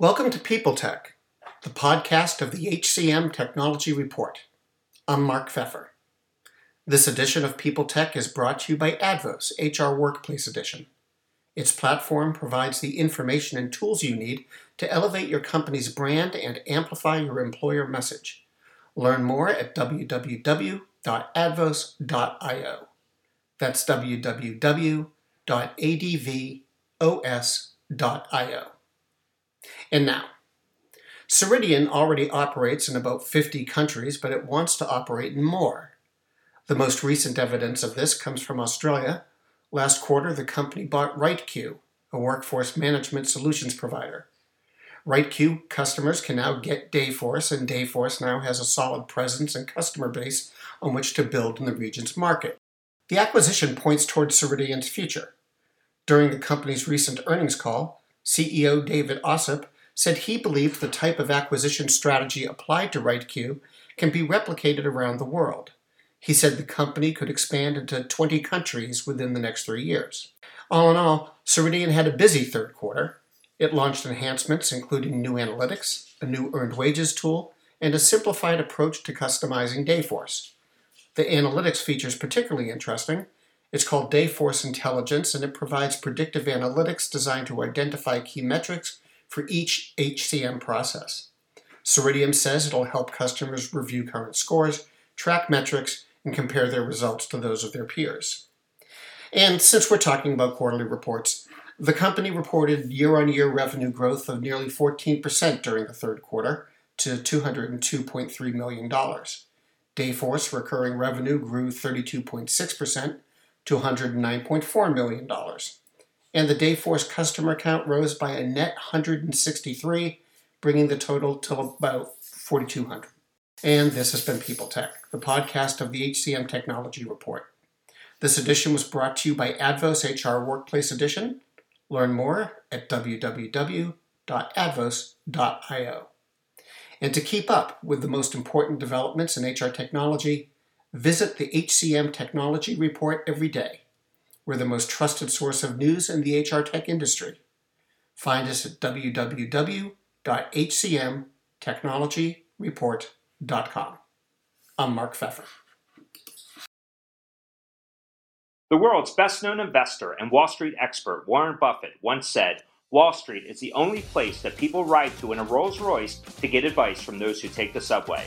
Welcome to People Tech, the podcast of the HCM Technology Report. I'm Mark Feffer. This edition of People Tech is brought to you by Advos HR Workplace Edition. Its platform provides the information and tools you need to elevate your company's brand and amplify your employer message. Learn more at www.advos.io. That's www.advos.io. And now, Ceridian already operates in about 50 countries, but it wants to operate in more. The most recent evidence of this comes from Australia. Last quarter, the company bought RITEQ, a workforce management solutions provider. RITEQ customers can now get Dayforce, and Dayforce now has a solid presence and customer base on which to build in the region's market. The acquisition points towards Ceridian's future. During the company's recent earnings call, CEO David Ossip said he believed the type of acquisition strategy applied to RITEQ can be replicated around the world. He said the company could expand into 20 countries within the next three years. All in all, Ceridian had a busy third quarter. It launched enhancements including new analytics, a new earned wages tool, and a simplified approach to customizing Dayforce. The analytics feature is particularly interesting. It's called Dayforce Intelligence, and it provides predictive analytics designed to identify key metrics for each HCM process. Ceridian says it'll help customers review current scores, track metrics, and compare their results to those of their peers. And since we're talking about quarterly reports, the company reported year on year revenue growth of nearly 14% during the third quarter to $202.3 million. Dayforce recurring revenue grew 32.6% to $109.4 million and the Dayforce customer count rose by a net 163, bringing the total to about 4,200. And this has been People Tech, the podcast of the HCM Technology Report. This edition was brought to you by Advos HR Workplace Edition. Learn more at www.advos.io. And to keep up with the most important developments in HR technology, visit the HCM Technology Report every day we're the most trusted source of news in the HR tech industry. Find us at www.hcmtechnologyreport.com. I'm Mark Feffer. The world's best known investor and Wall Street expert Warren Buffett once said, Wall Street is the only place that people ride to in a Rolls Royce to get advice from those who take the subway.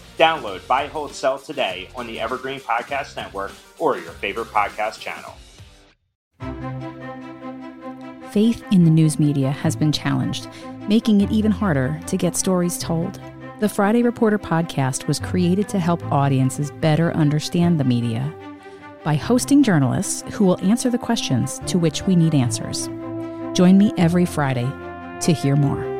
Download Buy, Hold, Sell today on the Evergreen Podcast Network or your favorite podcast channel. Faith in the news media has been challenged, making it even harder to get stories told. The Friday Reporter podcast was created to help audiences better understand the media by hosting journalists who will answer the questions to which we need answers. Join me every Friday to hear more.